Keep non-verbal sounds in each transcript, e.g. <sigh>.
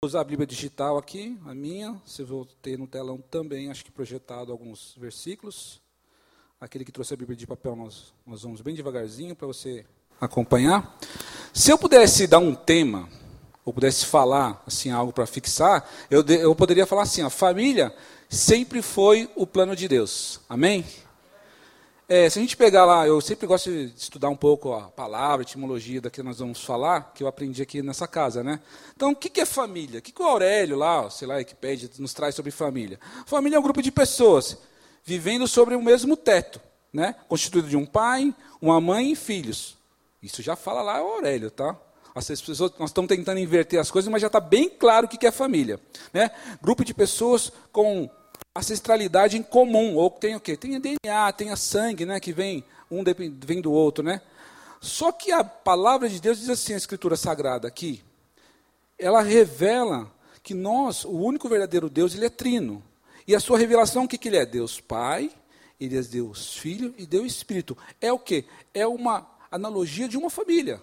Vou usar a Bíblia digital aqui, a minha. Você vai ter no telão também, acho que projetado alguns versículos. Aquele que trouxe a Bíblia de papel, nós, nós vamos bem devagarzinho para você acompanhar. Se eu pudesse dar um tema, ou pudesse falar assim algo para fixar, eu, eu poderia falar assim: a família sempre foi o plano de Deus. Amém? É, se a gente pegar lá, eu sempre gosto de estudar um pouco a palavra, a etimologia da que nós vamos falar, que eu aprendi aqui nessa casa, né? Então, o que é família? O que o Aurélio lá, sei lá, que pede, nos traz sobre família? Família é um grupo de pessoas vivendo sobre o mesmo teto, né? Constituído de um pai, uma mãe e filhos. Isso já fala lá o Aurélio, tá? As pessoas, nós estamos tentando inverter as coisas, mas já está bem claro o que é família. Né? Grupo de pessoas com ancestralidade em comum, ou tem o quê? Tem DNA, tem a sangue, né, que vem um vem do outro, né? Só que a palavra de Deus diz assim, a escritura sagrada aqui, ela revela que nós, o único verdadeiro Deus, ele é trino. E a sua revelação, o que, que ele é? Deus Pai, ele é Deus Filho e Deus Espírito. É o quê? É uma analogia de uma família,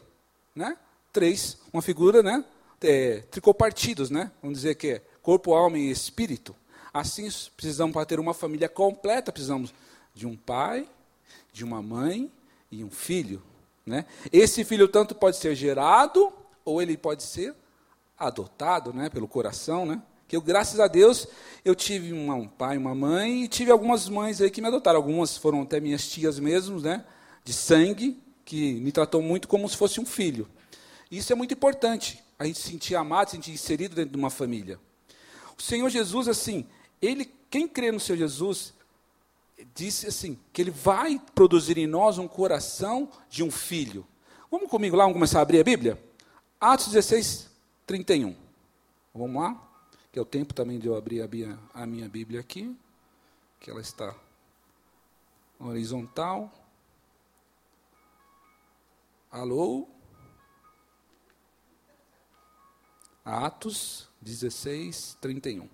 né? Três, uma figura, né? É, tricopartidos, né? Vamos dizer que é corpo, alma e espírito. Assim, precisamos, para ter uma família completa, precisamos de um pai, de uma mãe e um filho. Né? Esse filho tanto pode ser gerado, ou ele pode ser adotado né, pelo coração. Né? Que eu, graças a Deus, eu tive uma, um pai, uma mãe, e tive algumas mães aí que me adotaram. Algumas foram até minhas tias mesmo, né, de sangue, que me tratou muito como se fosse um filho. Isso é muito importante, a gente se sentir amado, se sentir inserido dentro de uma família. O Senhor Jesus, assim, ele, quem crê no Senhor Jesus, disse assim, que ele vai produzir em nós um coração de um filho. Vamos comigo lá, vamos começar a abrir a Bíblia? Atos 16, 31. Vamos lá? Que é o tempo também de eu abrir a minha, a minha Bíblia aqui, que ela está horizontal. Alô? Atos 16, 31.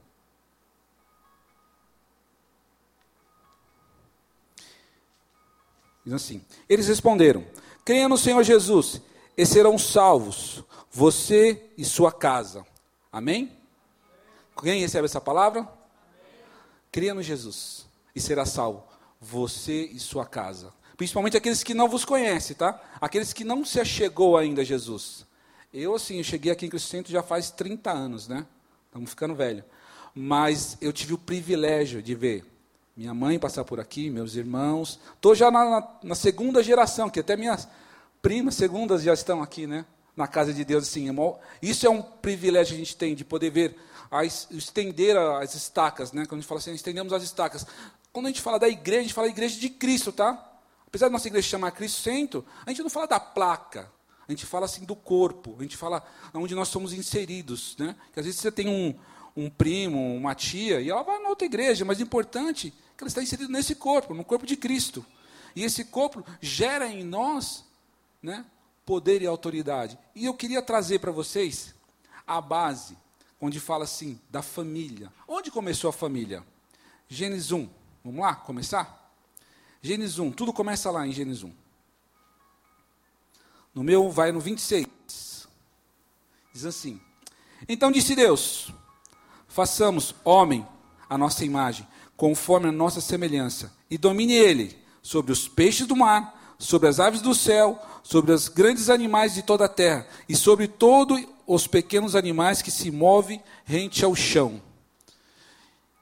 Diz assim: Eles responderam: Creia no Senhor Jesus e serão salvos, você e sua casa. Amém? Quem recebe essa palavra? Creia no Jesus e será salvo, você e sua casa. Principalmente aqueles que não vos conhecem, tá? Aqueles que não se achegou ainda a Jesus. Eu, assim, eu cheguei aqui em Cristo Centro já faz 30 anos, né? Estamos ficando velho. Mas eu tive o privilégio de ver minha mãe passar por aqui, meus irmãos. Estou já na, na, segunda geração, que até minhas primas segundas já estão aqui, né? Na casa de Deus, assim. É isso é um privilégio que a gente tem, de poder ver, as, estender as estacas, né? Quando a gente fala assim, estendemos as estacas. Quando a gente fala da igreja, a gente fala da igreja de Cristo, tá? Apesar da nossa igreja chamar Cristo Centro, a gente não fala da placa. A gente fala assim do corpo, a gente fala onde nós somos inseridos, né? Que às vezes você tem um, um primo, uma tia, e ela vai na outra igreja, mas o importante é que ela está inserida nesse corpo, no corpo de Cristo. E esse corpo gera em nós né, poder e autoridade. E eu queria trazer para vocês a base, onde fala assim, da família. Onde começou a família? Gênesis 1. Vamos lá, começar? Gênesis 1, tudo começa lá em Gênesis 1. No meu vai no 26. Diz assim: Então disse Deus: Façamos homem a nossa imagem, conforme a nossa semelhança, e domine ele sobre os peixes do mar, sobre as aves do céu, sobre os grandes animais de toda a terra, e sobre todos os pequenos animais que se movem rente ao chão.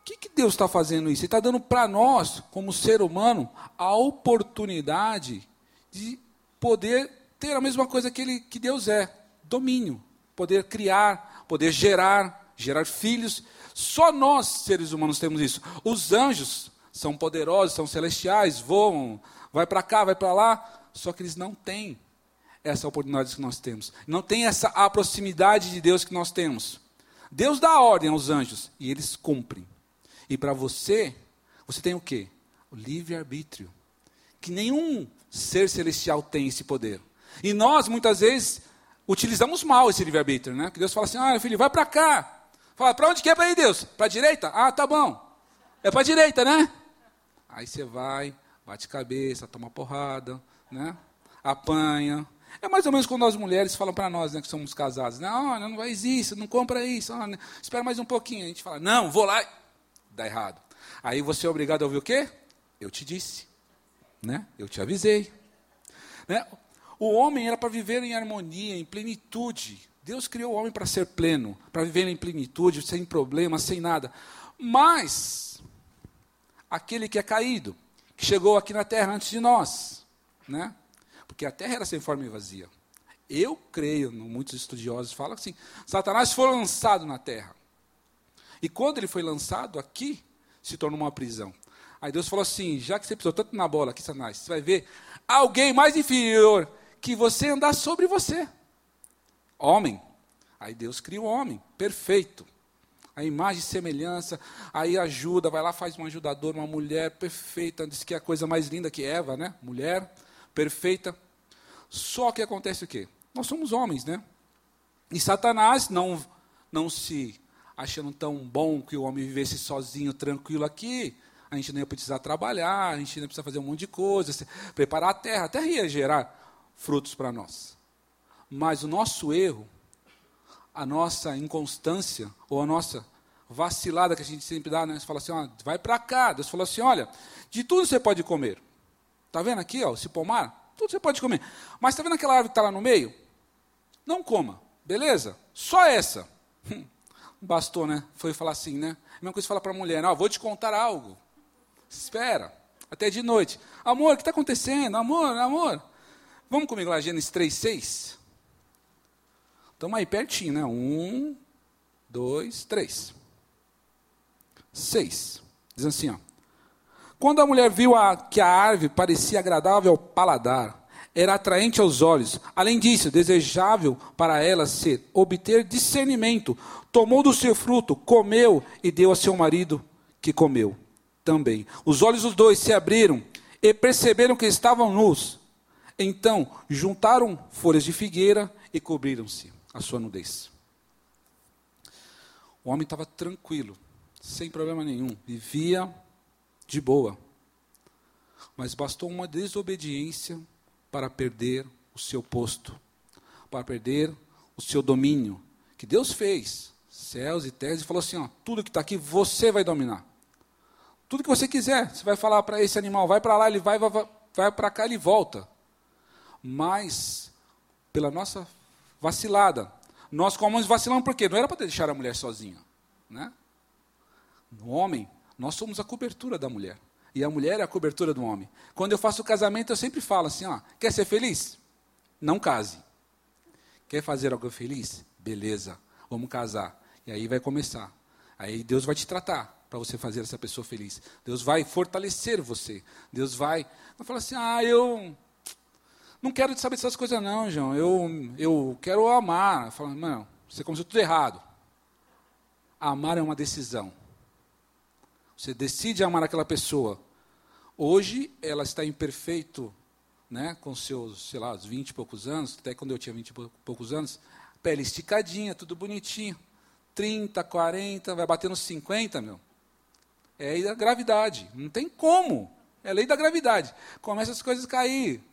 O que, que Deus está fazendo isso? Ele está dando para nós, como ser humano, a oportunidade de poder ter a mesma coisa que, ele, que Deus é: domínio, poder criar, poder gerar, gerar filhos. Só nós, seres humanos, temos isso. Os anjos são poderosos, são celestiais, voam, vai para cá, vai para lá, só que eles não têm essa oportunidade que nós temos. Não tem essa proximidade de Deus que nós temos. Deus dá ordem aos anjos e eles cumprem. E para você, você tem o quê? O livre-arbítrio. Que nenhum ser celestial tem esse poder. E nós, muitas vezes, utilizamos mal esse livre-arbítrio, né? Que Deus fala assim: ah, filho, vai para cá. Fala, para onde que é para ir, Deus? Para a direita? Ah, tá bom. É para a direita, né? Aí você vai, bate cabeça, toma porrada, né? Apanha. É mais ou menos quando as mulheres falam para nós, né, que somos casados, né? Oh, não faz isso, não compra isso, espera mais um pouquinho. A gente fala, não, vou lá. Dá errado. Aí você é obrigado a ouvir o quê? Eu te disse. Né? Eu te avisei. Né? O homem era para viver em harmonia, em plenitude. Deus criou o homem para ser pleno, para viver em plenitude, sem problemas, sem nada. Mas, aquele que é caído, que chegou aqui na terra antes de nós, né? porque a terra era sem forma e vazia. Eu creio, muitos estudiosos falam assim: Satanás foi lançado na terra. E quando ele foi lançado aqui, se tornou uma prisão. Aí Deus falou assim: já que você pisou tanto na bola aqui, Satanás, você vai ver alguém mais inferior que você andar sobre você. Homem. Aí Deus cria o homem, perfeito. A imagem e semelhança, aí ajuda, vai lá, faz um ajudador, uma mulher perfeita, diz que é a coisa mais linda que Eva, né? Mulher perfeita. Só que acontece o quê? Nós somos homens, né? E Satanás não, não se achando tão bom que o homem vivesse sozinho, tranquilo aqui, a gente não ia precisar trabalhar, a gente não ia precisar fazer um monte de coisa, preparar a terra, a terra ia gerar frutos para nós. Mas o nosso erro, a nossa inconstância, ou a nossa vacilada que a gente sempre dá, né? Você fala assim, ó, vai para cá. Deus falou assim, olha, de tudo você pode comer. Está vendo aqui, ó, esse pomar? Tudo você pode comer. Mas está vendo aquela árvore que está lá no meio? Não coma, beleza? Só essa. Hum, bastou, né? Foi falar assim, né? A mesma coisa falar para a mulher, ó, vou te contar algo. Espera, até de noite. Amor, o que está acontecendo? Amor, amor. Vamos comigo lá, Gênesis 3, 6? Estamos aí pertinho, né? Um, dois, três. Seis. Diz assim, ó. Quando a mulher viu a, que a árvore parecia agradável ao paladar, era atraente aos olhos, além disso, desejável para ela ser obter discernimento, tomou do seu fruto, comeu e deu a seu marido, que comeu também. Os olhos dos dois se abriram e perceberam que estavam nus. Então, juntaram folhas de figueira e cobriram-se a sua nudez. O homem estava tranquilo, sem problema nenhum, vivia de boa. Mas bastou uma desobediência para perder o seu posto, para perder o seu domínio, que Deus fez, céus e terras, e falou assim: ó, tudo que está aqui você vai dominar. Tudo que você quiser, você vai falar para esse animal, vai para lá, ele vai, vai, vai para cá, ele volta. Mas, pela nossa vacilada, nós como homens vacilamos por quê? Não era para deixar a mulher sozinha. Né? No homem, nós somos a cobertura da mulher. E a mulher é a cobertura do homem. Quando eu faço o casamento, eu sempre falo assim: ó, quer ser feliz? Não case. Quer fazer algo feliz? Beleza, vamos casar. E aí vai começar. Aí Deus vai te tratar para você fazer essa pessoa feliz. Deus vai fortalecer você. Deus vai. Não fala assim, ah, eu não quero saber dessas coisas, não, João. Eu, eu quero amar. Fala, não, você começou tudo errado. Amar é uma decisão. Você decide amar aquela pessoa. Hoje ela está em perfeito, né, com seus, sei lá, 20 e poucos anos, até quando eu tinha 20 e poucos anos, pele esticadinha, tudo bonitinho. 30, 40, vai bater nos 50, meu. É a gravidade. Não tem como. É lei da gravidade. Começa as coisas a cair.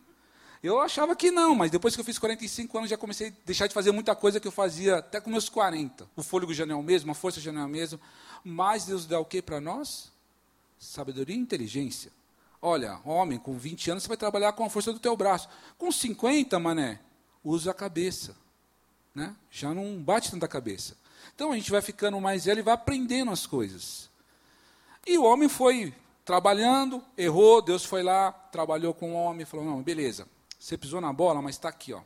Eu achava que não, mas depois que eu fiz 45 anos, já comecei a deixar de fazer muita coisa que eu fazia até com meus 40. O fôlego já não é o mesmo, a força já não é a mesma. Mas Deus dá o que para nós? Sabedoria e inteligência. Olha, homem, com 20 anos você vai trabalhar com a força do teu braço. Com 50, mané, usa a cabeça. Né? Já não bate tanta cabeça. Então a gente vai ficando mais velho e vai aprendendo as coisas. E o homem foi trabalhando, errou, Deus foi lá, trabalhou com o homem, falou: não, beleza, você pisou na bola, mas está aqui, ó.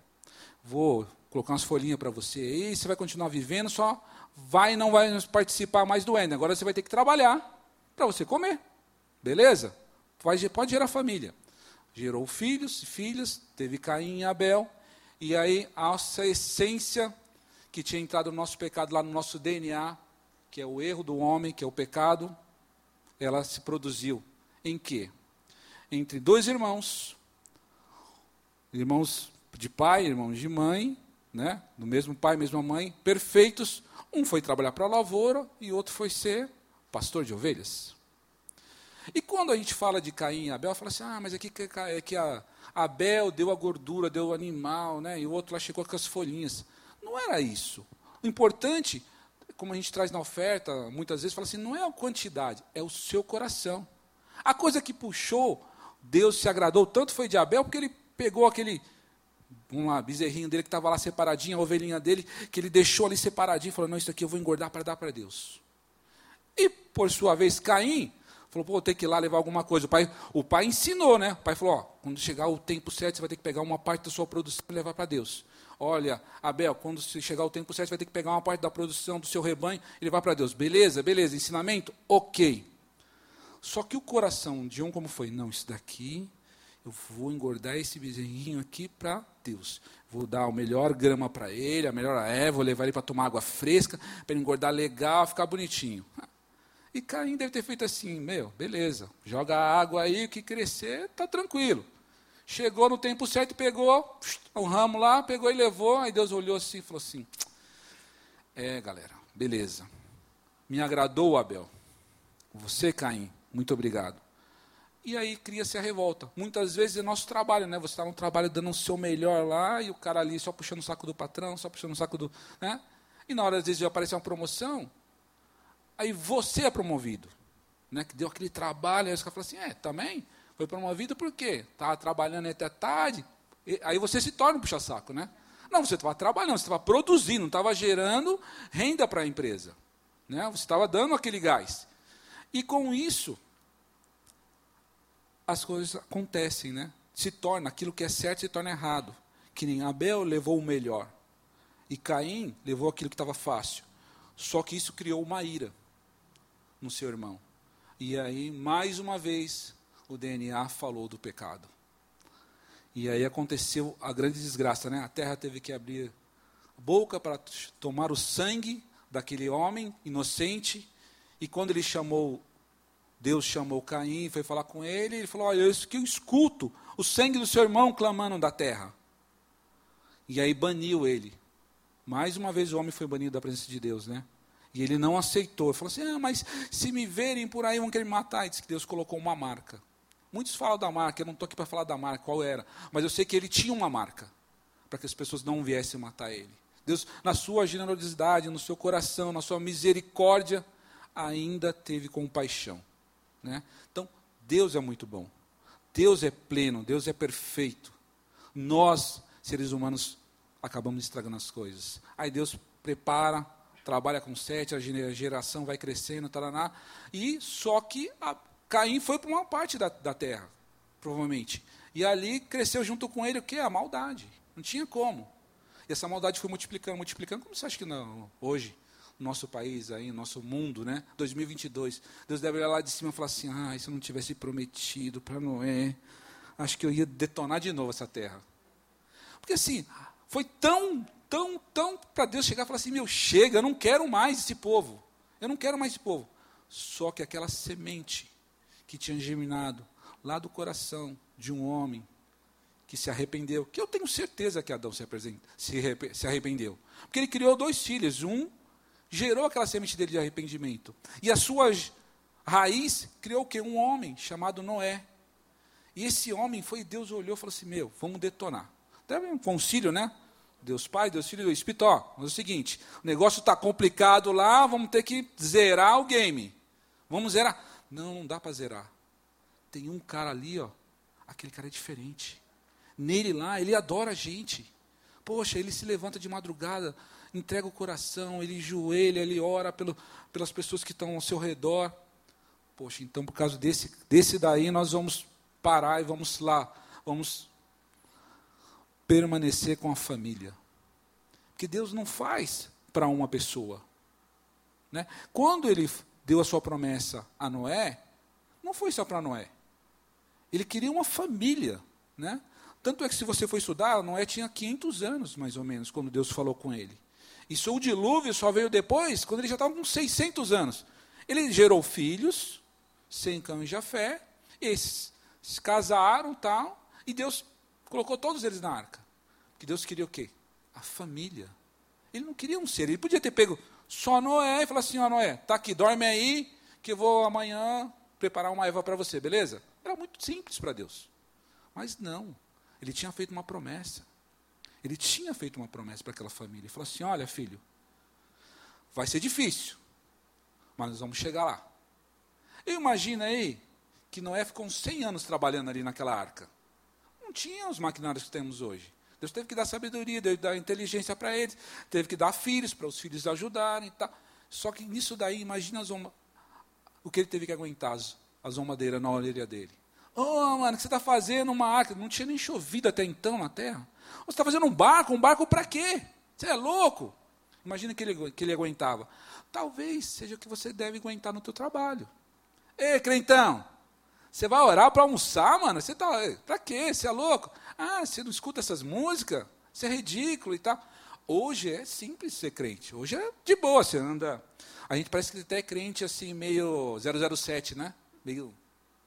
Vou colocar umas folhinhas para você aí, você vai continuar vivendo, só vai e não vai participar mais do Éden. Agora você vai ter que trabalhar para você comer. Beleza? Pode, pode gerar família. Gerou filhos, filhas, teve Caim e Abel. E aí, essa essência que tinha entrado no nosso pecado lá no nosso DNA, que é o erro do homem, que é o pecado, ela se produziu em quê? Entre dois irmãos, irmãos de pai, irmãos de mãe, né? Do mesmo pai, mesma mãe, perfeitos. Um foi trabalhar para a lavoura e outro foi ser pastor de ovelhas. E quando a gente fala de Caim e Abel, fala assim: ah, mas aqui é que a Abel deu a gordura, deu o animal, né? E o outro lá chegou com as folhinhas. Não era isso. O importante, como a gente traz na oferta, muitas vezes fala assim: não é a quantidade, é o seu coração. A coisa que puxou, Deus se agradou tanto foi de Abel, porque ele pegou aquele um bezerrinho dele que estava lá separadinho, a ovelhinha dele, que ele deixou ali separadinho, falou: Não, isso aqui eu vou engordar para dar para Deus. E, por sua vez, Caim falou: Pô, vou ter que ir lá levar alguma coisa. O pai, o pai ensinou, né? O pai falou: Ó, quando chegar o tempo certo, você vai ter que pegar uma parte da sua produção e levar para Deus. Olha, Abel, quando chegar o tempo certo, você vai ter que pegar uma parte da produção do seu rebanho e levar para Deus. Beleza, beleza, ensinamento? Ok. Só que o coração de um, como foi? Não, isso daqui eu vou engordar esse bezerrinho aqui para Deus. Vou dar o melhor grama para ele, a melhor erva, vou levar ele para tomar água fresca, para ele engordar legal, ficar bonitinho. E Caim deve ter feito assim, meu, beleza, joga água aí, o que crescer, tá tranquilo. Chegou no tempo certo, pegou um ramo lá, pegou e levou, aí Deus olhou assim e falou assim, é galera, beleza, me agradou Abel, você Caim, muito obrigado. E aí cria-se a revolta. Muitas vezes é nosso trabalho, né? Você está no trabalho dando o seu melhor lá e o cara ali só puxando o saco do patrão, só puxando o saco do. Né? E na hora, às vezes, aparecer uma promoção, aí você é promovido. Né? Que deu aquele trabalho, aí os caras falam assim: é, também? Foi promovido por quê? Estava trabalhando até tarde. E, aí você se torna um puxa-saco, né? Não, você estava trabalhando, você estava produzindo, estava gerando renda para a empresa. Né? Você estava dando aquele gás. E com isso, as coisas acontecem, né? Se torna, aquilo que é certo se torna errado. Que nem Abel levou o melhor. E Caim levou aquilo que estava fácil. Só que isso criou uma ira no seu irmão. E aí, mais uma vez, o DNA falou do pecado. E aí aconteceu a grande desgraça, né? A terra teve que abrir a boca para tomar o sangue daquele homem inocente. E quando ele chamou Deus chamou Caim, foi falar com ele, e ele falou: Olha, isso que eu escuto o sangue do seu irmão clamando da terra. E aí baniu ele. Mais uma vez o homem foi banido da presença de Deus, né? E ele não aceitou. Ele falou assim: ah, mas se me verem por aí vão querer me matar. E disse que Deus colocou uma marca. Muitos falam da marca, eu não estou aqui para falar da marca, qual era. Mas eu sei que ele tinha uma marca, para que as pessoas não viessem matar ele. Deus, na sua generosidade, no seu coração, na sua misericórdia, ainda teve compaixão. Né? Então, Deus é muito bom. Deus é pleno, Deus é perfeito. Nós, seres humanos, acabamos estragando as coisas. Aí Deus prepara, trabalha com sete, a geração vai crescendo, taraná, e só que a, Caim foi para uma parte da, da terra, provavelmente. E ali cresceu junto com ele o que? A maldade. Não tinha como. E essa maldade foi multiplicando, multiplicando. Como você acha que não, hoje? Nosso país, aí, nosso mundo, né? 2022. Deus deve olhar lá de cima e falar assim: ah, se eu não tivesse prometido para Noé, acho que eu ia detonar de novo essa terra. Porque assim, foi tão, tão, tão para Deus chegar e falar assim: meu, chega, eu não quero mais esse povo. Eu não quero mais esse povo. Só que aquela semente que tinha germinado lá do coração de um homem que se arrependeu, que eu tenho certeza que Adão se, se arrependeu, porque ele criou dois filhos, um gerou aquela semente dele de arrependimento. E a sua raiz criou o quê? Um homem chamado Noé. E esse homem foi, Deus olhou e falou assim: Meu, vamos detonar. Deve um concílio, né? Deus Pai, Deus Filho e Deus Espírito. Ó, mas é o seguinte: o negócio está complicado lá, vamos ter que zerar o game. Vamos zerar. Não, não dá para zerar. Tem um cara ali, ó. Aquele cara é diferente. Nele lá, ele adora a gente. Poxa, ele se levanta de madrugada, entrega o coração, ele joelha, ele ora pelo, pelas pessoas que estão ao seu redor. Poxa, então por causa desse, desse daí nós vamos parar e vamos lá, vamos permanecer com a família. Porque Deus não faz para uma pessoa. Né? Quando ele deu a sua promessa a Noé, não foi só para Noé. Ele queria uma família. Né? Tanto é que se você for estudar, Noé tinha 500 anos, mais ou menos, quando Deus falou com ele. Isso o dilúvio só veio depois, quando ele já estava com 600 anos. Ele gerou filhos, sem cão e Jafé, esses se casaram tal, e Deus colocou todos eles na arca. Porque Deus queria o quê? A família. Ele não queria um ser, ele podia ter pego só Noé e falar assim, ó Noé, tá aqui, dorme aí, que eu vou amanhã preparar uma Eva para você, beleza? Era muito simples para Deus. Mas não, ele tinha feito uma promessa. Ele tinha feito uma promessa para aquela família. Ele falou assim: Olha, filho, vai ser difícil, mas nós vamos chegar lá. Eu imagino aí que Noé ficou uns 100 anos trabalhando ali naquela arca. Não tinha os maquinários que temos hoje. Deus teve que dar sabedoria, teve que dar inteligência para eles, teve que dar filhos para os filhos ajudarem e tal. Só que nisso daí, imagina zomba, o que ele teve que aguentar, a zombadeira na orelha dele. Oh, mano, o que você está fazendo uma arca? Não tinha nem chovido até então na terra. Você está fazendo um barco? Um barco para quê? Você é louco? Imagina que ele, que ele aguentava. Talvez seja o que você deve aguentar no teu trabalho. Ei, crentão, você vai orar para almoçar, mano? Você tá. Para quê? Você é louco? Ah, você não escuta essas músicas? Você é ridículo e tal. Hoje é simples ser crente. Hoje é de boa, você anda. A gente parece que até é crente assim, meio 007, né? Meio...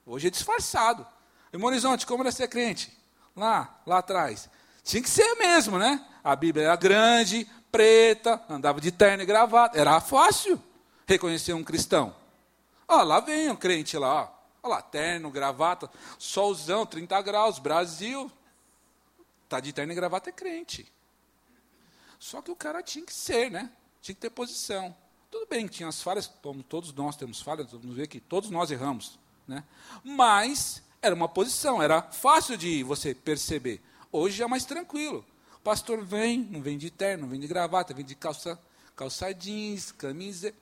Hoje é disfarçado. Irmão Horizonte, como era ser crente? Lá, lá atrás. Tinha que ser mesmo, né? A Bíblia era grande, preta, andava de terno e gravata. Era fácil reconhecer um cristão. Ó, lá vem um crente lá, ó. Olha lá, terno, gravata, solzão, 30 graus, Brasil. Tá de terno e gravata é crente. Só que o cara tinha que ser, né? Tinha que ter posição. Tudo bem tinha as falhas, como todos nós temos falhas, vamos ver que todos nós erramos. Né? Mas era uma posição, era fácil de você perceber. Hoje é mais tranquilo. O pastor vem, não vem de terno, não vem de gravata, vem de calça, calça jeans, camisa.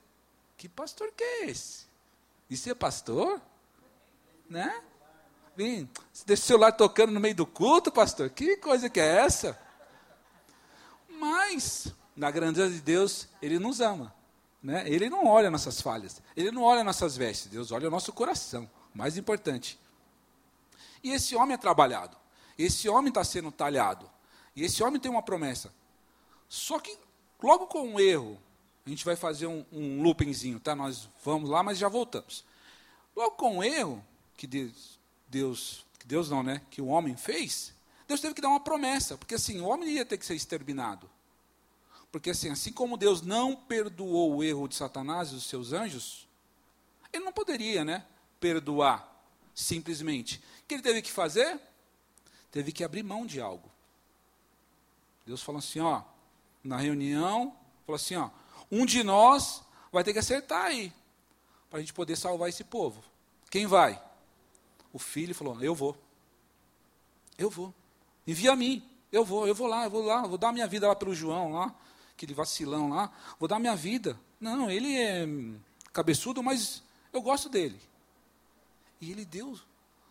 Que pastor que é esse? Isso é pastor? né? Vem, deixa o celular tocando no meio do culto, pastor. Que coisa que é essa? Mas, na grandeza de Deus, Ele nos ama. Né? Ele não olha nossas falhas. Ele não olha nossas vestes. Deus olha o nosso coração. Mais importante. E esse homem é trabalhado. Esse homem está sendo talhado. E esse homem tem uma promessa. Só que, logo com um erro, a gente vai fazer um, um loopingzinho, tá? Nós vamos lá, mas já voltamos. Logo com um erro, que Deus, Deus, que Deus não, né? Que o homem fez, Deus teve que dar uma promessa, porque assim, o homem ia ter que ser exterminado. Porque assim, assim como Deus não perdoou o erro de Satanás e dos seus anjos, ele não poderia, né, perdoar simplesmente. O que ele teve que fazer? Teve que abrir mão de algo. Deus falou assim, ó, na reunião, falou assim, ó, um de nós vai ter que acertar aí, para a gente poder salvar esse povo. Quem vai? o filho falou: Eu vou. Eu vou. Envia a mim. Eu vou, eu vou lá, eu vou lá, vou dar minha vida lá pelo João lá, aquele vacilão lá, vou dar minha vida. Não, ele é cabeçudo, mas eu gosto dele. E ele deu,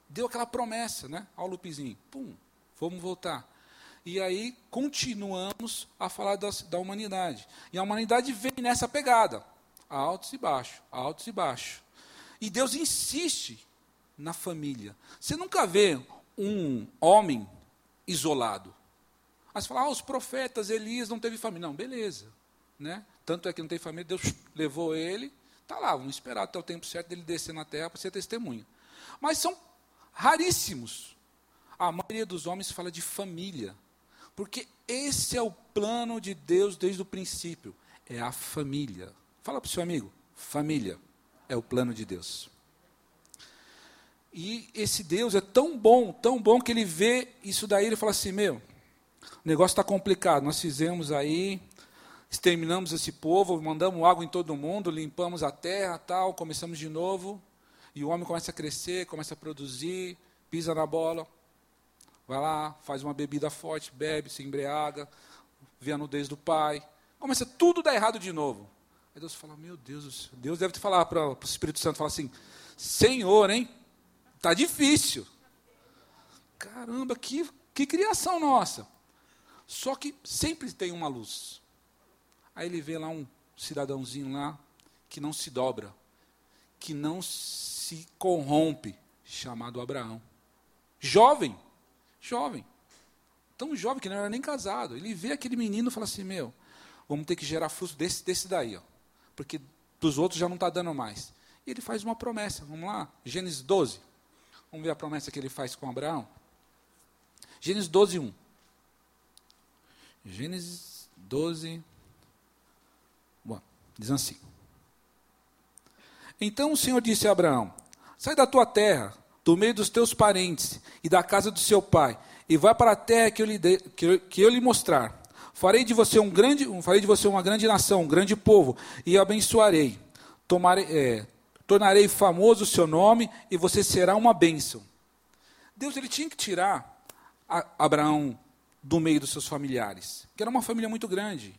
deu aquela promessa, né? Ao Lupizinho. Pum, vamos voltar. E aí continuamos a falar das, da humanidade. E a humanidade vem nessa pegada. Altos e baixos, altos e baixos. E Deus insiste na família. Você nunca vê um homem isolado. Aí você fala, ah, os profetas, Elias não teve família. Não, beleza. Né? Tanto é que não teve família, Deus levou ele, está lá, vamos esperar até o tempo certo dele descer na terra para ser testemunha. Mas são raríssimos. A maioria dos homens fala de família. Porque esse é o plano de Deus desde o princípio. É a família. Fala para o seu amigo, família é o plano de Deus. E esse Deus é tão bom, tão bom, que ele vê isso daí e fala assim: meu, o negócio está complicado. Nós fizemos aí, exterminamos esse povo, mandamos água em todo mundo, limpamos a terra, tal, começamos de novo. E o homem começa a crescer, começa a produzir, pisa na bola, vai lá, faz uma bebida forte, bebe, se embriaga, vê a nudez do pai. Começa tudo dar errado de novo. Aí Deus fala: Meu Deus, Deus deve te falar para o Espírito Santo: fala assim, Senhor, hein? Está difícil. Caramba, que, que criação nossa. Só que sempre tem uma luz. Aí ele vê lá um cidadãozinho lá que não se dobra, que não se corrompe, chamado Abraão. Jovem, jovem. Tão jovem que não era nem casado. Ele vê aquele menino e fala assim: Meu, vamos ter que gerar fruto desse, desse daí, ó, porque dos outros já não está dando mais. E ele faz uma promessa, vamos lá, Gênesis 12. Vamos ver a promessa que ele faz com Abraão. Gênesis 12, 1. Gênesis 12, Bom, diz assim. Então o Senhor disse a Abraão: Sai da tua terra, do meio dos teus parentes e da casa do seu pai, e vai para a terra que eu lhe, de, que eu, que eu lhe mostrar. Farei de você um grande, farei de você uma grande nação, um grande povo, e abençoarei. Tomarei, é, tornarei famoso o seu nome, e você será uma bênção. Deus ele tinha que tirar Abraão do meio dos seus familiares, que era uma família muito grande.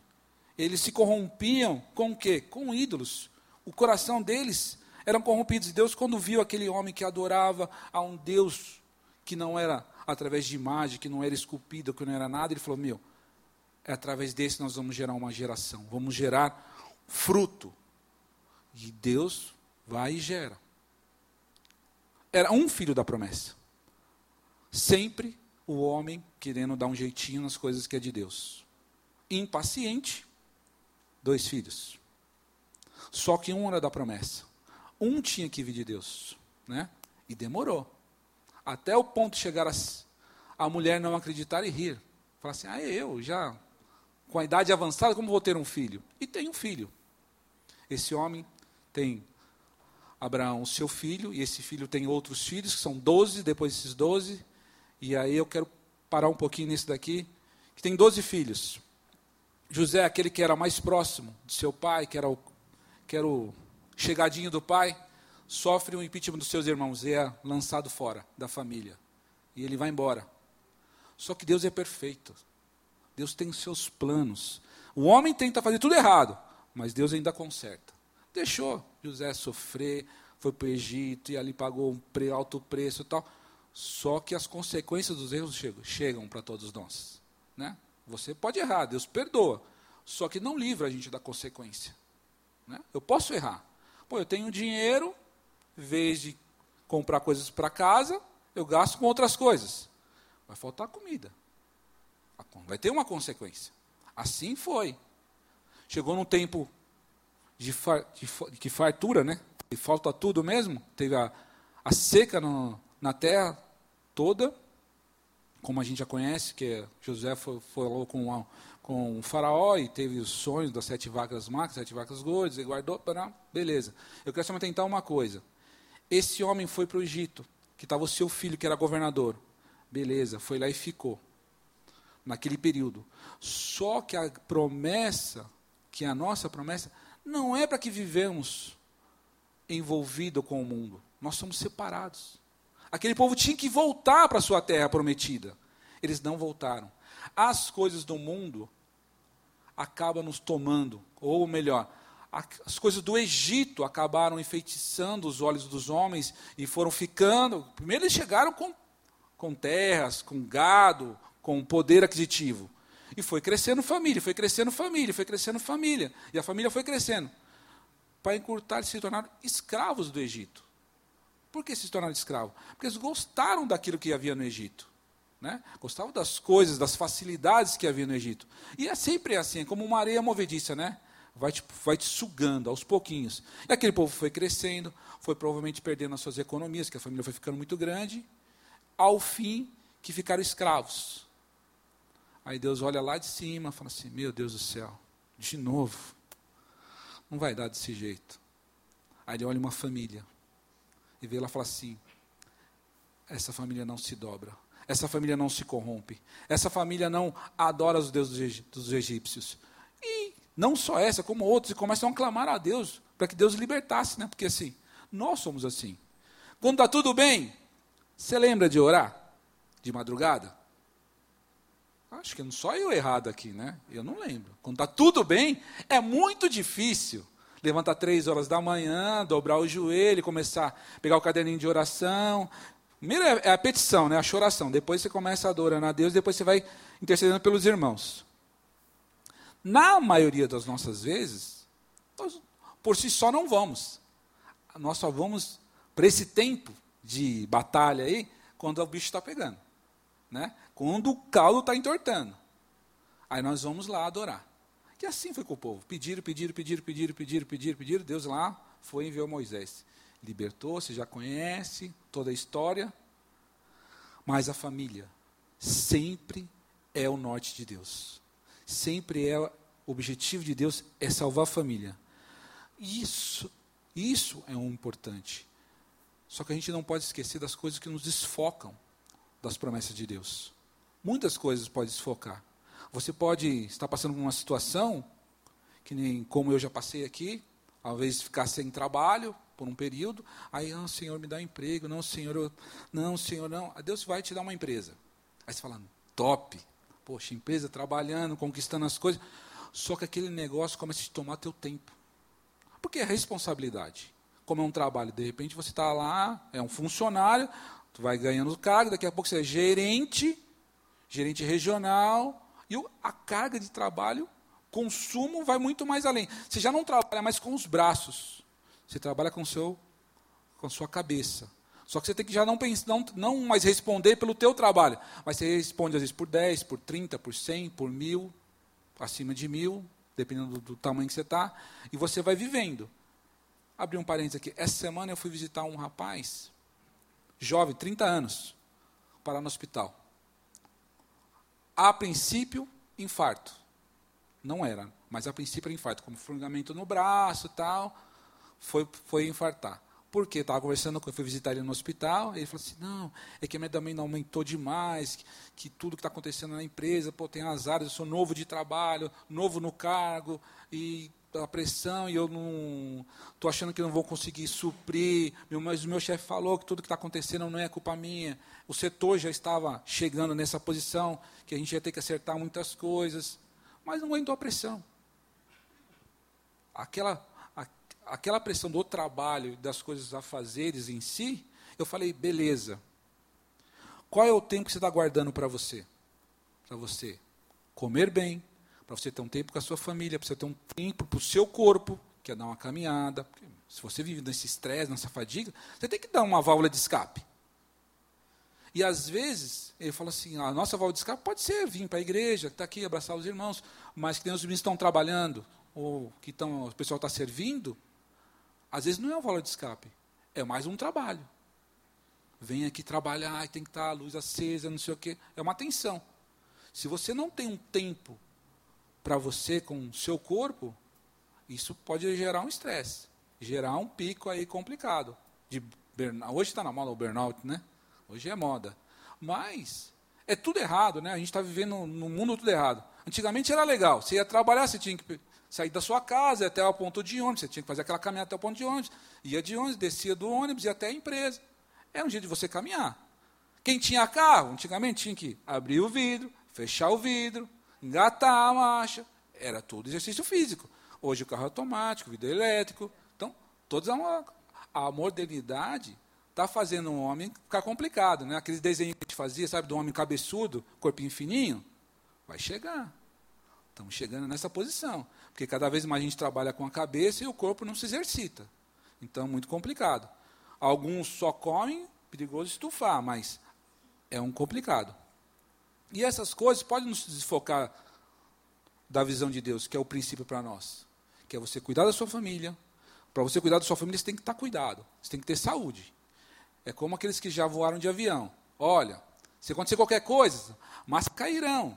Eles se corrompiam com o quê? Com ídolos. O coração deles eram corrompidos. E Deus, quando viu aquele homem que adorava a um Deus que não era através de imagem, que não era esculpido, que não era nada, ele falou: Meu, é através desse nós vamos gerar uma geração, vamos gerar fruto. E Deus vai e gera. Era um filho da promessa. Sempre o homem querendo dar um jeitinho nas coisas que é de Deus. Impaciente, dois filhos. Só que um era da promessa. Um tinha que vir de Deus, né? E demorou. Até o ponto de chegar a, a mulher não acreditar e rir. Falar assim: "Ah, eu já com a idade avançada, como vou ter um filho?" E tem um filho. Esse homem tem Abraão, seu filho, e esse filho tem outros filhos, que são doze, depois desses doze. E aí eu quero parar um pouquinho nisso daqui, que tem doze filhos. José, aquele que era mais próximo de seu pai, que era o, que era o chegadinho do pai, sofre um impeachment dos seus irmãos e é lançado fora da família. E ele vai embora. Só que Deus é perfeito. Deus tem os seus planos. O homem tenta fazer tudo errado, mas Deus ainda conserta. Deixou José sofrer, foi para o Egito e ali pagou um alto preço e tal. Só que as consequências dos erros chegam, chegam para todos nós. Né? Você pode errar, Deus perdoa. Só que não livra a gente da consequência. Né? Eu posso errar. Pô, eu tenho dinheiro, em vez de comprar coisas para casa, eu gasto com outras coisas. Vai faltar comida. Vai ter uma consequência. Assim foi. Chegou num tempo de, far, de, de fartura, né? E falta tudo mesmo. Teve a, a seca no, na terra toda como a gente já conhece, que José falou com, com o faraó e teve os sonhos das sete vacas magras, sete vacas gordas, e guardou, beleza. Eu quero só tentar uma coisa. Esse homem foi para o Egito, que estava o seu filho, que era governador. Beleza, foi lá e ficou. Naquele período. Só que a promessa, que é a nossa promessa, não é para que vivemos envolvido com o mundo. Nós somos separados. Aquele povo tinha que voltar para a sua terra prometida. Eles não voltaram. As coisas do mundo acabam nos tomando, ou melhor, as coisas do Egito acabaram enfeitiçando os olhos dos homens e foram ficando. Primeiro eles chegaram com, com terras, com gado, com poder aquisitivo. E foi crescendo família, foi crescendo família, foi crescendo família. E a família foi crescendo. Para encurtar, eles se tornaram escravos do Egito. Por que se tornaram escravos? Porque eles gostaram daquilo que havia no Egito. Né? Gostavam das coisas, das facilidades que havia no Egito. E é sempre assim, é como uma areia movediça, né? Vai te, vai te sugando aos pouquinhos. E aquele povo foi crescendo, foi provavelmente perdendo as suas economias, que a família foi ficando muito grande, ao fim que ficaram escravos. Aí Deus olha lá de cima e fala assim: Meu Deus do céu, de novo. Não vai dar desse jeito. Aí ele olha uma família e vê ela falar assim: essa família não se dobra, essa família não se corrompe, essa família não adora os deuses dos egípcios. E não só essa, como outros, e começam a clamar a Deus para que Deus libertasse, né? Porque assim, nós somos assim. Quando está tudo bem, você lembra de orar? De madrugada? Acho que não só eu errado aqui, né? Eu não lembro. Quando está tudo bem, é muito difícil levantar três horas da manhã, dobrar o joelho, começar a pegar o caderninho de oração. Primeiro é, é a petição, né, a choração. Depois você começa adorando a Deus, depois você vai intercedendo pelos irmãos. Na maioria das nossas vezes, por si só não vamos. Nós só vamos para esse tempo de batalha aí, quando o bicho está pegando. Né? Quando o caldo está entortando. Aí nós vamos lá adorar. E assim foi com o povo. Pediram, pediram, pediram, pediram, pediram, pediram, pediram. Deus lá foi e enviou Moisés. Libertou, você já conhece toda a história. Mas a família sempre é o norte de Deus. Sempre é o objetivo de Deus é salvar a família. Isso, isso é um importante. Só que a gente não pode esquecer das coisas que nos desfocam das promessas de Deus. Muitas coisas podem desfocar. Você pode estar passando por uma situação que nem como eu já passei aqui, vezes ficar sem trabalho por um período, aí, ah, Senhor, me dá um emprego, não, Senhor, eu, não, Senhor, não. Deus vai te dar uma empresa. Aí você fala, top, poxa, empresa trabalhando, conquistando as coisas, só que aquele negócio começa a te tomar teu tempo. Porque é responsabilidade. Como é um trabalho, de repente você está lá, é um funcionário, tu vai ganhando cargo, daqui a pouco você é gerente, gerente regional, e a carga de trabalho, consumo, vai muito mais além. Você já não trabalha mais com os braços, você trabalha com, seu, com sua cabeça. Só que você tem que já não, não, não mais responder pelo teu trabalho, mas você responde às vezes por 10, por 30, por 100, por mil, acima de mil, dependendo do, do tamanho que você está, e você vai vivendo. Abri um parênteses aqui. Essa semana eu fui visitar um rapaz, jovem, 30 anos, parar no hospital. A princípio, infarto. Não era, mas a princípio era infarto, como formigamento no braço tal, foi, foi infartar. Por quê? Estava conversando eu fui visitar ele no hospital, ele falou assim, não, é que a minha não aumentou demais, que, que tudo que está acontecendo na empresa, pô, tem áreas, eu sou novo de trabalho, novo no cargo, e a pressão, e eu não estou achando que não vou conseguir suprir, mas o meu chefe falou que tudo que está acontecendo não é culpa minha, o setor já estava chegando nessa posição, que a gente ia ter que acertar muitas coisas, mas não aguentou a pressão. Aquela aquela pressão do trabalho, das coisas a fazeres em si, eu falei, beleza. Qual é o tempo que você está guardando para você? Para você comer bem, para você ter um tempo com a sua família, para você ter um tempo para o seu corpo, que é dar uma caminhada. se você vive nesse estresse, nessa fadiga, você tem que dar uma válvula de escape. E às vezes, ele fala assim, a nossa válvula de escape pode ser vir para a igreja, estar tá aqui, abraçar os irmãos, mas que tem os irmãos estão trabalhando, ou que estão, o pessoal está servindo, às vezes não é uma válvula de escape, é mais um trabalho. Vem aqui trabalhar, tem que estar a luz acesa, não sei o quê. É uma tensão. Se você não tem um tempo para você com o seu corpo, isso pode gerar um estresse, gerar um pico aí complicado. De Hoje está na moda o burnout, né? Hoje é moda. Mas é tudo errado, né? A gente está vivendo no mundo tudo errado. Antigamente era legal. Você ia trabalhar, você tinha que sair da sua casa até o ponto de ônibus, você tinha que fazer aquela caminhada até o ponto de ônibus, ia de ônibus, descia do ônibus, ia até a empresa. Era um jeito de você caminhar. Quem tinha carro, antigamente tinha que abrir o vidro, fechar o vidro, engatar a marcha, era tudo exercício físico. Hoje o carro é automático, vidro elétrico. Então, toda uma, a modernidade está fazendo um homem ficar complicado. Né? Aqueles desenhos que a gente fazia, sabe, do homem cabeçudo, corpinho fininho, vai chegar. Estamos chegando nessa posição. Porque cada vez mais a gente trabalha com a cabeça e o corpo não se exercita. Então, é muito complicado. Alguns só comem, perigoso estufar, mas é um complicado. E essas coisas podem nos desfocar da visão de Deus, que é o princípio para nós. Que é você cuidar da sua família. Para você cuidar da sua família, você tem que estar cuidado. Você tem que ter saúde. É como aqueles que já voaram de avião. Olha, se acontecer qualquer coisa, mas cairão.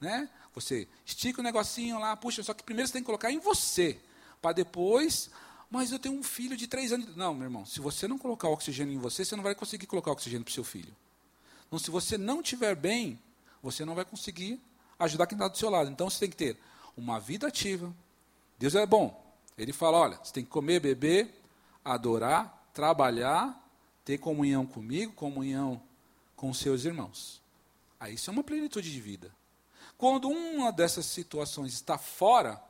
Né? Você estica o negocinho lá, puxa, só que primeiro você tem que colocar em você, para depois. Mas eu tenho um filho de três anos. Não, meu irmão, se você não colocar oxigênio em você, você não vai conseguir colocar oxigênio para o seu filho. Então, se você não estiver bem, você não vai conseguir ajudar quem está do seu lado. Então, você tem que ter uma vida ativa. Deus é bom. Ele fala: olha, você tem que comer, beber, adorar, trabalhar, ter comunhão comigo, comunhão com seus irmãos. Aí isso é uma plenitude de vida. Quando uma dessas situações está fora,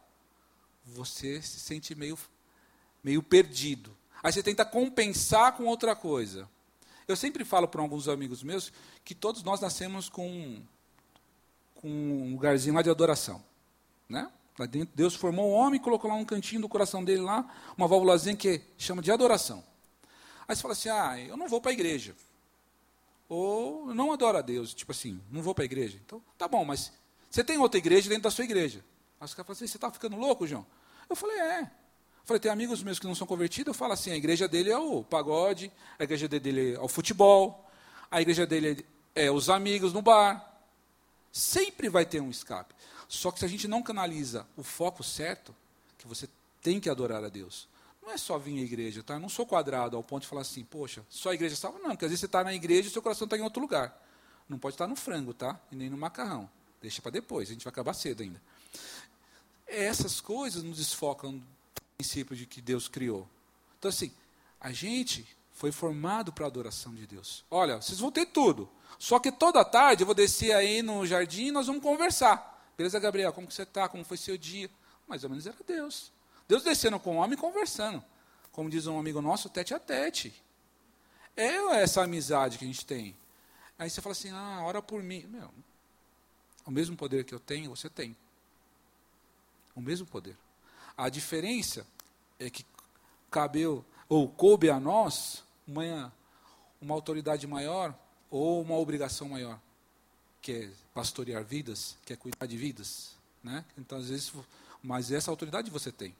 você se sente meio, meio perdido. Aí você tenta compensar com outra coisa. Eu sempre falo para alguns amigos meus que todos nós nascemos com, com um lugarzinho lá de adoração. Né? Lá dentro, Deus formou o homem e colocou lá um cantinho do coração dele lá, uma válvulazinha que chama de adoração. Aí você fala assim, ah, eu não vou para a igreja. Ou eu não adoro a Deus, tipo assim, não vou para a igreja. Então, tá bom, mas você tem outra igreja dentro da sua igreja. Aí os caras falam assim, você está ficando louco, João? Eu falei, é. Eu falei, tem amigos meus que não são convertidos, eu falo assim, a igreja dele é o pagode, a igreja dele é o futebol, a igreja dele é os amigos no bar. Sempre vai ter um escape. Só que se a gente não canaliza o foco certo, que você tem que adorar a Deus. Não é só vir à igreja, tá? Eu não sou quadrado ao ponto de falar assim, poxa, só a igreja salva. Não, porque às vezes você está na igreja e seu coração está em outro lugar. Não pode estar no frango, tá? E nem no macarrão. Deixa para depois, a gente vai acabar cedo ainda. Essas coisas nos desfocam do princípio de que Deus criou. Então, assim, a gente foi formado para a adoração de Deus. Olha, vocês vão ter tudo. Só que toda tarde eu vou descer aí no jardim e nós vamos conversar. Beleza, Gabriel? Como que você está? Como foi seu dia? Mais ou menos era Deus. Deus descendo com o homem e conversando. Como diz um amigo nosso, tete a tete. É essa amizade que a gente tem. Aí você fala assim, ah, ora por mim. Meu, o mesmo poder que eu tenho, você tem. O mesmo poder. A diferença é que cabeu, ou coube a nós, uma, uma autoridade maior ou uma obrigação maior, que é pastorear vidas, que é cuidar de vidas. Né? Então, às vezes, mas essa autoridade você tem.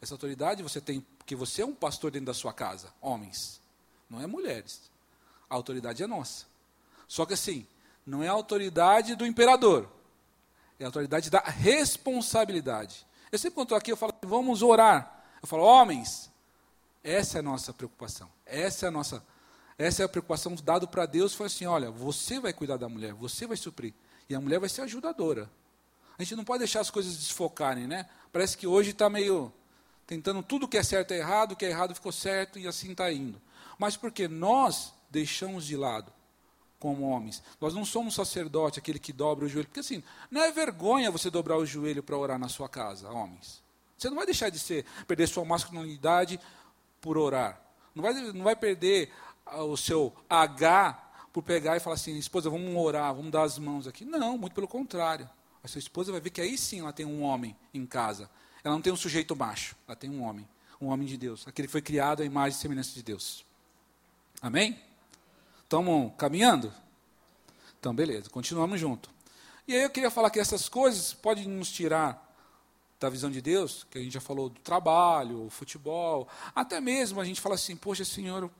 Essa autoridade você tem porque você é um pastor dentro da sua casa, homens, não é mulheres. A autoridade é nossa. Só que assim, não é a autoridade do imperador, é a autoridade da responsabilidade. Eu sempre quando estou aqui, eu falo, vamos orar. Eu falo, homens, essa é a nossa preocupação. Essa é a nossa, essa é a preocupação dada para Deus. Foi assim, olha, você vai cuidar da mulher, você vai suprir. E a mulher vai ser ajudadora. A gente não pode deixar as coisas desfocarem, né? Parece que hoje está meio tentando tudo que é certo é errado, o que é errado ficou certo e assim está indo. Mas porque nós deixamos de lado como homens. Nós não somos sacerdote, aquele que dobra o joelho. Porque assim, não é vergonha você dobrar o joelho para orar na sua casa, homens. Você não vai deixar de ser, perder sua masculinidade por orar. Não vai, não vai perder o seu H por pegar e falar assim, esposa, vamos orar, vamos dar as mãos aqui. Não, muito pelo contrário. A sua esposa vai ver que aí sim ela tem um homem em casa. Ela não tem um sujeito macho, ela tem um homem. Um homem de Deus. Aquele que foi criado à imagem e semelhança de Deus. Amém? Estamos caminhando? Então, beleza, continuamos junto. E aí eu queria falar que essas coisas podem nos tirar da visão de Deus, que a gente já falou do trabalho, futebol, até mesmo a gente fala assim, poxa, Senhor,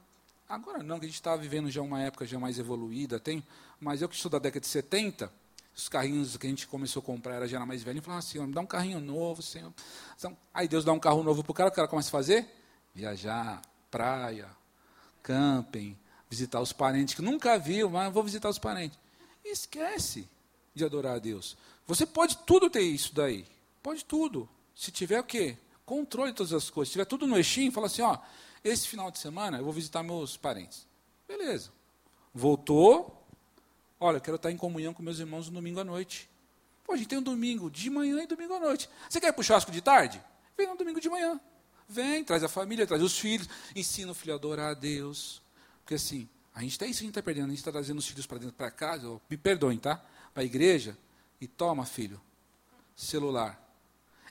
agora não, que a gente está vivendo já uma época já mais evoluída, tem, mas eu que sou da década de 70, os carrinhos que a gente começou a comprar era já era mais velho, e falava assim, me dá um carrinho novo, Senhor. Aí Deus dá um carro novo para o cara, o cara começa a fazer? Viajar, praia, camping, visitar os parentes que nunca viu, mas vou visitar os parentes. E esquece de adorar a Deus. Você pode tudo ter isso daí. Pode tudo. Se tiver o quê? Controle de todas as coisas. Se tiver tudo no eixinho, fala assim, ó, esse final de semana eu vou visitar meus parentes. Beleza. Voltou. Olha, eu quero estar em comunhão com meus irmãos no domingo à noite. Pô, a gente tem um domingo de manhã e domingo à noite. Você quer ir para o churrasco de tarde? Vem no domingo de manhã. Vem, traz a família, traz os filhos, ensina o filho a adorar a Deus. Porque assim, a gente está isso a gente está perdendo, a gente está trazendo os filhos para dentro para casa, me perdoem, tá? Para a igreja, e toma, filho, celular.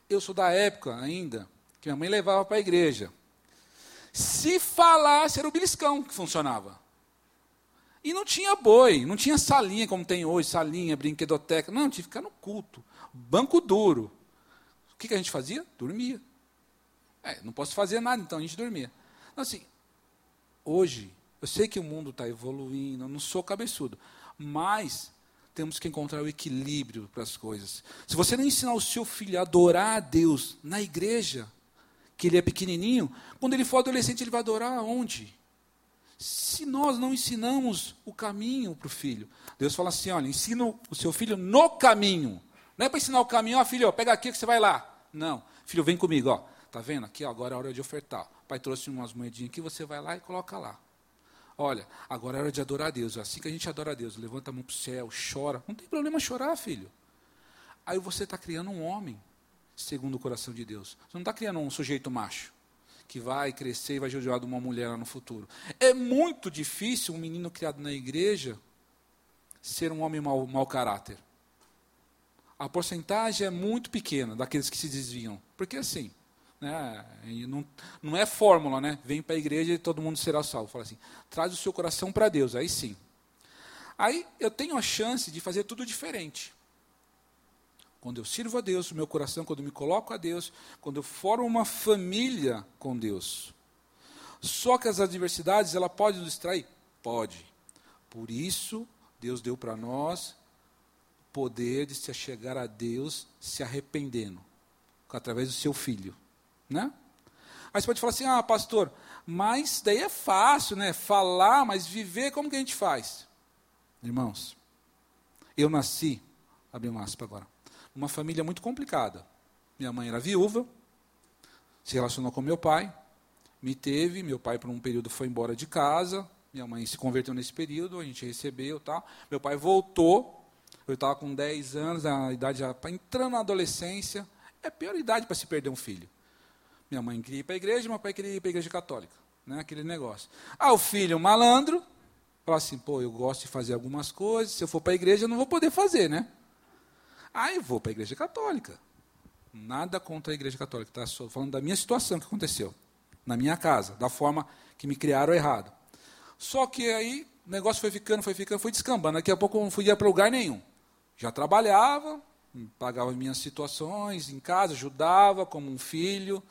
Eu sou da época ainda que minha mãe levava para a igreja. Se falasse, era o beliscão que funcionava. E não tinha boi, não tinha salinha como tem hoje, salinha, brinquedoteca. Não, tinha que ficar no culto. Banco duro. O que, que a gente fazia? Dormia. É, não posso fazer nada, então a gente dormia. Então, assim, hoje, eu sei que o mundo está evoluindo, eu não sou cabeçudo, mas temos que encontrar o equilíbrio para as coisas. Se você não ensinar o seu filho a adorar a Deus na igreja, que ele é pequenininho, quando ele for adolescente, ele vai adorar onde? Se nós não ensinamos o caminho para o filho, Deus fala assim: olha, ensina o seu filho no caminho. Não é para ensinar o caminho, ó, filho, ó, pega aqui que você vai lá. Não, filho, vem comigo, ó. Tá vendo? Aqui, ó, agora é a hora de ofertar. O pai trouxe umas moedinhas aqui, você vai lá e coloca lá. Olha, agora é hora de adorar a Deus. É assim que a gente adora a Deus. Levanta a mão para o céu, chora. Não tem problema chorar, filho. Aí você está criando um homem, segundo o coração de Deus. Você não está criando um sujeito macho, que vai crescer e vai judiar de uma mulher lá no futuro. É muito difícil um menino criado na igreja ser um homem mau, mau caráter. A porcentagem é muito pequena daqueles que se desviam. Porque assim, né? Não, não é fórmula, né? Vem para a igreja e todo mundo será salvo. Fala assim, traz o seu coração para Deus, aí sim. Aí eu tenho a chance de fazer tudo diferente. Quando eu sirvo a Deus, o meu coração, quando eu me coloco a Deus, quando eu formo uma família com Deus. Só que as adversidades, ela pode nos distrair? Pode. Por isso, Deus deu para nós poder de se achegar a Deus se arrependendo, através do seu filho, né? Aí você pode falar assim, ah, pastor, mas daí é fácil, né? Falar, mas viver, como que a gente faz? Irmãos, eu nasci, abri uma aspa agora, numa família muito complicada. Minha mãe era viúva, se relacionou com meu pai, me teve, meu pai por um período foi embora de casa, minha mãe se converteu nesse período, a gente recebeu, tal. Meu pai voltou, eu estava com 10 anos, a idade já entrando na adolescência, é a pior idade para se perder um filho. Minha mãe queria ir para a igreja, meu pai queria ir para a igreja católica. Né, aquele negócio. Ah, o filho, malandro, fala assim, pô, eu gosto de fazer algumas coisas, se eu for para a igreja eu não vou poder fazer, né? Aí eu vou para a igreja católica. Nada contra a igreja católica, tá? Só falando da minha situação que aconteceu. Na minha casa, da forma que me criaram errado. Só que aí o negócio foi ficando, foi ficando, foi descambando. Daqui a pouco eu não fui para lugar nenhum. Já trabalhava, pagava minhas situações em casa, ajudava como um filho,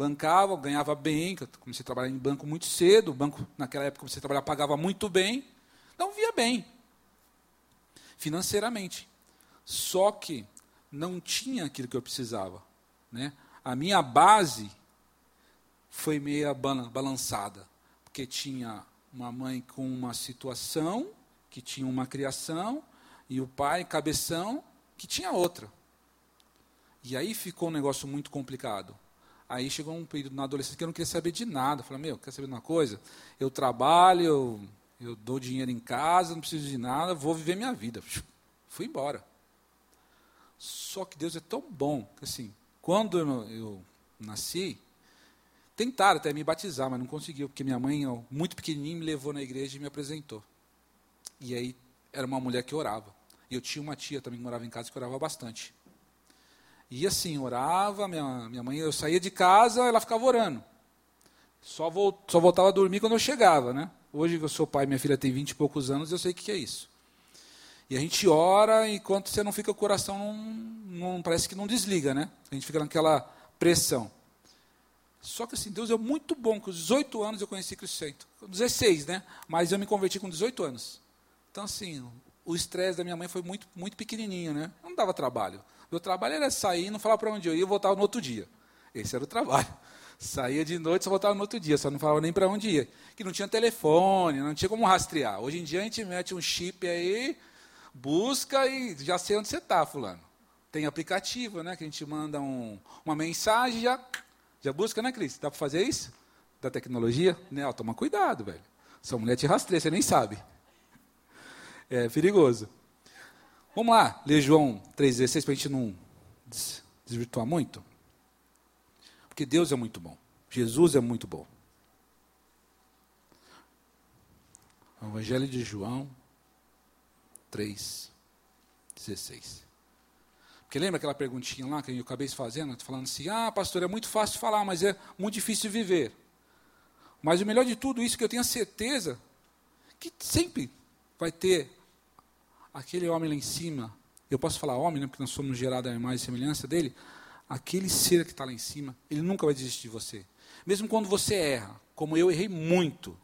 bancava, ganhava bem, comecei a trabalhar em banco muito cedo, o banco naquela época comecei a trabalhar, pagava muito bem, então via bem, financeiramente. Só que não tinha aquilo que eu precisava. Né? A minha base foi meio balançada, porque tinha uma mãe com uma situação, que tinha uma criação, e o pai, cabeção, que tinha outra. E aí ficou um negócio muito complicado. Aí chegou um período na adolescência que eu não queria saber de nada. Eu falei, meu, quer saber de uma coisa? Eu trabalho, eu, eu dou dinheiro em casa, não preciso de nada, vou viver minha vida. <laughs> Fui embora. Só que Deus é tão bom que, assim, quando eu, nasci, tentaram até me batizar, mas não conseguiu, porque minha mãe, muito pequenininha, me levou na igreja e me apresentou. E aí era uma mulher que orava. E eu tinha uma tia também que morava em casa que orava bastante. E assim, orava, minha, minha mãe, eu saía de casa, ela ficava orando. Só, volt, só voltava a dormir quando eu chegava, né? Hoje que eu sou pai, minha filha tem vinte e poucos anos, eu sei o que é isso. E a gente ora enquanto você não fica, o coração não, não, parece que não desliga, né? A gente fica naquela pressão. Só que assim, Deus é muito bom, com 18 anos eu conheci Cristo Santo. 16, né? Mas eu me converti com 18 anos. Então assim, o estresse da minha mãe foi muito, muito pequenininho, né? Não dava trabalho. Meu trabalho era sair, não falar para onde eu ia, e no outro dia. Esse era o trabalho. <laughs> Saía de noite, só voltava no outro dia, só não falava nem para onde ia. Que não tinha telefone, não tinha como rastrear. Hoje em dia a gente mete um chip aí, busca e já sei onde você está, fulano. Tem aplicativo, né? Que a gente manda um, uma mensagem já, já busca, né, Cris? Dá para fazer isso? Da tecnologia? Né? Ó, toma cuidado, velho. Sua mulher te rastreia, você nem sabe. É perigoso. Vamos lá, ler João 3,16 para a gente não desvirtuar muito. Porque Deus é muito bom. Jesus é muito bom. Evangelho de João 3,16. Porque lembra aquela perguntinha lá que eu acabei fazendo, falando assim, ah, pastor, é muito fácil falar, mas é muito difícil viver. Mas o melhor de tudo isso é que eu tenho a certeza que sempre vai ter aquele homem lá em cima, eu posso falar homem, né, porque nós somos gerados a imagem e semelhança dele, aquele ser que está lá em cima, ele nunca vai desistir de você. Mesmo quando você erra, como eu errei muito,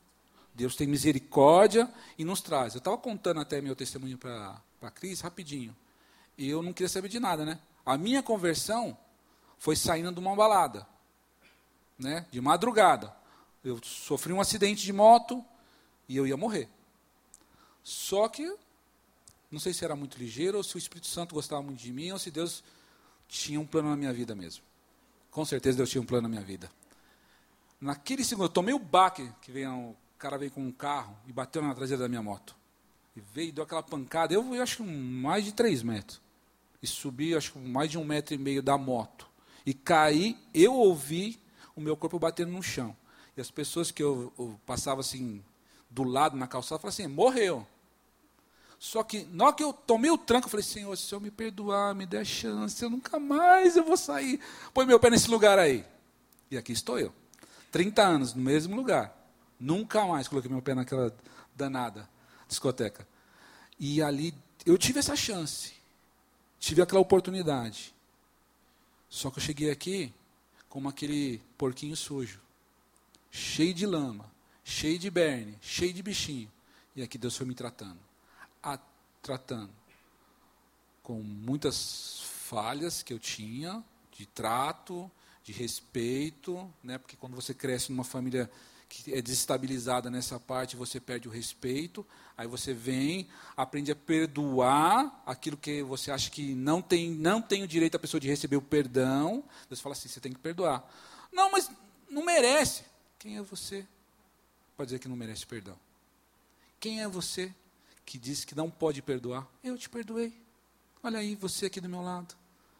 Deus tem misericórdia e nos traz. Eu estava contando até meu testemunho para a Cris, rapidinho. E eu não queria saber de nada, né? A minha conversão foi saindo de uma balada, né? De madrugada. Eu sofri um acidente de moto e eu ia morrer. Só que não sei se era muito ligeiro, ou se o Espírito Santo gostava muito de mim, ou se Deus tinha um plano na minha vida mesmo. Com certeza Deus tinha um plano na minha vida. Naquele segundo, eu tomei o baque, que veio, o cara veio com um carro e bateu na traseira da minha moto. E veio, deu aquela pancada, eu, eu acho que mais de três metros. E subi, acho que mais de um metro e meio da moto. E caí, eu ouvi o meu corpo batendo no chão. E as pessoas que eu, eu passava assim, do lado na calçada, falavam assim, morreu. Só que na hora que eu tomei o tranco, eu falei, Senhor, se eu me perdoar, me der chance, eu nunca mais eu vou sair. Põe meu pé nesse lugar aí. E aqui estou eu. 30 anos, no mesmo lugar. Nunca mais coloquei meu pé naquela danada discoteca. E ali eu tive essa chance. tive aquela oportunidade. Só que eu cheguei aqui como aquele porquinho sujo, cheio de lama, cheio de berne, cheio de bichinho. E aqui Deus foi me tratando. A, tratando com muitas falhas que eu tinha de trato, de respeito, né? Porque quando você cresce numa família que é desestabilizada nessa parte, você perde o respeito. Aí você vem, aprende a perdoar aquilo que você acha que não tem, não tem o direito a pessoa de receber o perdão. Deus fala assim: você tem que perdoar. Não, mas não merece. Quem é você para dizer que não merece perdão? Quem é você que diz que não pode perdoar? Eu te perdoei. Olha aí, você aqui do meu lado.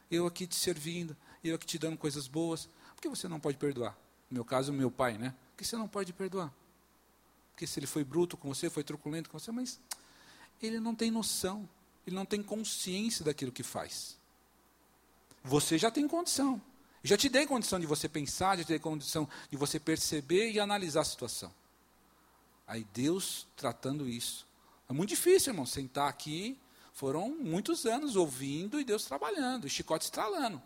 Eu aqui te servindo. Eu aqui te dando coisas boas. Por que você não pode perdoar? No meu caso, meu pai, né? Porque você não pode perdoar. Porque se ele foi bruto com você, foi truculento com você, mas ele não tem noção, ele não tem consciência daquilo que faz. Você já tem condição. Já te dei condição de você pensar, já te dei condição de você perceber e analisar a situação. Aí Deus tratando isso. É muito difícil, irmão, sentar aqui. Foram muitos anos ouvindo e Deus trabalhando, o chicote estralando.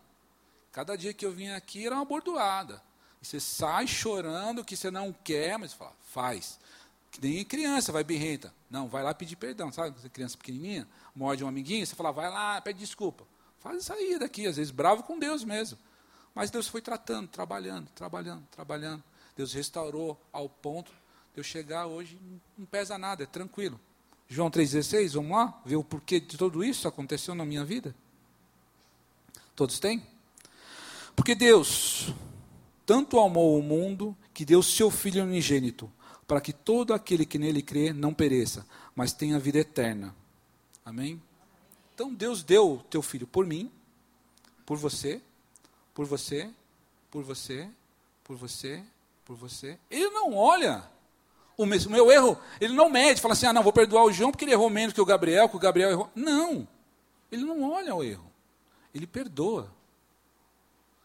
Cada dia que eu vinha aqui era uma bordoada. E você sai chorando que você não quer, mas fala, faz. Que nem criança, vai birrenta. Não, vai lá pedir perdão. Sabe, você criança pequenininha, morde um amiguinho, você fala, vai lá, pede desculpa. Faz sair daqui, às vezes bravo com Deus mesmo. Mas Deus foi tratando, trabalhando, trabalhando, trabalhando. Deus restaurou ao ponto de eu chegar hoje, não pesa nada, é tranquilo. João 3,16, vamos lá? Ver o porquê de tudo isso aconteceu na minha vida? Todos têm? Porque Deus tanto amou o mundo que deu seu Filho unigênito, para que todo aquele que nele crê não pereça, mas tenha vida eterna. Amém? Então Deus deu teu filho por mim, por você, por você, por você, por você, por você. Ele não olha o meu erro, ele não mede, fala assim: ah, não, vou perdoar o João porque ele errou menos que o Gabriel, que o Gabriel errou. Não, ele não olha o erro, ele perdoa.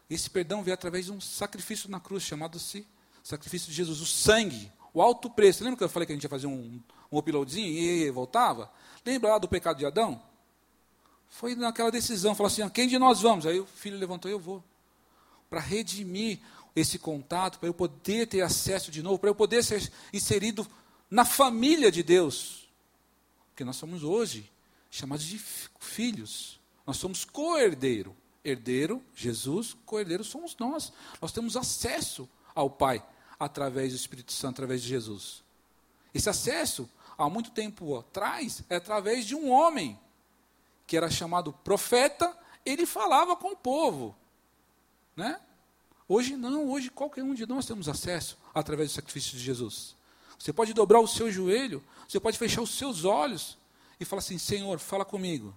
Esse perdão veio através de um sacrifício na cruz, chamado-se sacrifício de Jesus, o sangue, o alto preço. Lembra que eu falei que a gente ia fazer um, um uploadzinho e voltava? Lembra lá do pecado de Adão? Foi naquela decisão, falou assim, quem de nós vamos? Aí o filho levantou, eu vou. Para redimir esse contato, para eu poder ter acesso de novo, para eu poder ser inserido na família de Deus. Porque nós somos hoje chamados de filhos. Nós somos co-herdeiro herdeiro, Jesus, co-herdeiro somos nós. Nós temos acesso ao Pai através do Espírito Santo, através de Jesus. Esse acesso, há muito tempo atrás, é através de um homem que era chamado profeta, ele falava com o povo. Né? Hoje não, hoje qualquer um de nós temos acesso através do sacrifício de Jesus. Você pode dobrar o seu joelho, você pode fechar os seus olhos e falar assim: Senhor, fala comigo.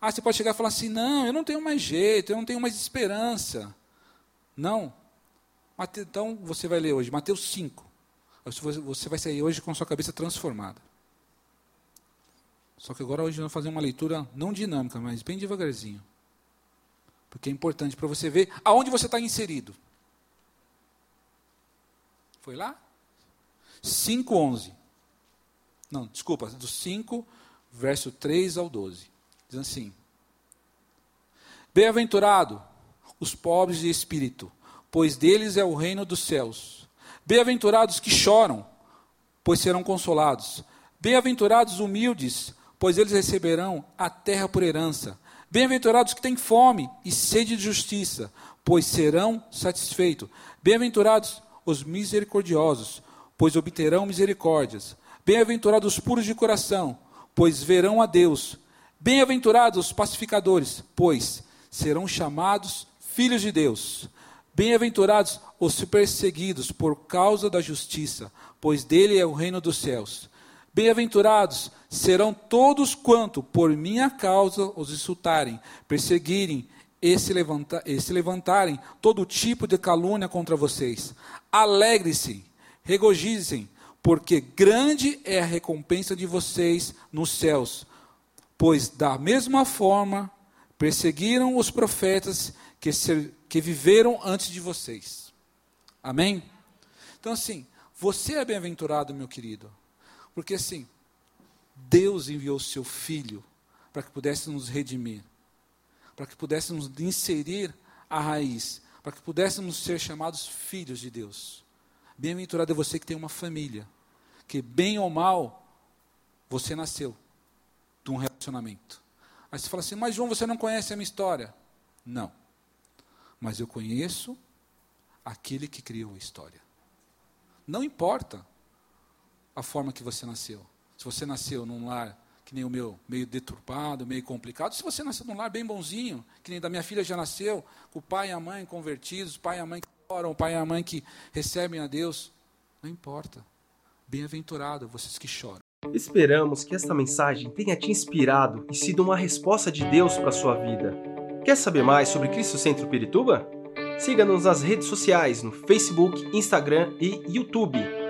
Ah, você pode chegar e falar assim: não, eu não tenho mais jeito, eu não tenho mais esperança. Não. Então você vai ler hoje, Mateus 5. Você vai sair hoje com a sua cabeça transformada. Só que agora hoje nós vamos fazer uma leitura não dinâmica, mas bem devagarzinho. Porque é importante para você ver aonde você está inserido. Foi lá? 5,11. Não, desculpa, do 5, verso 3 ao 12. Diz assim: Bem-aventurado os pobres de espírito, pois deles é o reino dos céus. Bem-aventurados que choram, pois serão consolados. Bem-aventurados humildes, pois eles receberão a terra por herança. Bem-aventurados que têm fome e sede de justiça, pois serão satisfeitos. Bem-aventurados os misericordiosos, pois obterão misericórdias. Bem-aventurados os puros de coração, pois verão a Deus. Bem-aventurados os pacificadores, pois serão chamados filhos de Deus. Bem-aventurados os perseguidos por causa da justiça, pois dele é o reino dos céus. Bem-aventurados serão todos quanto por minha causa os insultarem, perseguirem e se, levanta, e se levantarem todo tipo de calúnia contra vocês. Alegre-se, regozijem, porque grande é a recompensa de vocês nos céus pois da mesma forma perseguiram os profetas que, que viveram antes de vocês. Amém? Então, assim, você é bem-aventurado, meu querido, porque assim, Deus enviou seu Filho para que pudesse nos redimir. para que pudéssemos inserir a raiz, para que pudéssemos ser chamados filhos de Deus. Bem-aventurado é você que tem uma família, que bem ou mal, você nasceu de um relacionamento. Aí você fala assim, mas João, você não conhece a minha história. Não. Mas eu conheço aquele que criou a história. Não importa a forma que você nasceu. Se você nasceu num lar que nem o meu, meio deturpado, meio complicado, se você nasceu num lar bem bonzinho, que nem da minha filha já nasceu, com o pai e a mãe convertidos, pai e a mãe que oram, pai e a mãe que recebem a Deus, não importa. Bem-aventurado vocês que choram. Esperamos que esta mensagem tenha te inspirado e sido uma resposta de Deus para a sua vida. Quer saber mais sobre Cristo Centro Pirituba? Siga-nos nas redes sociais no Facebook, Instagram e YouTube,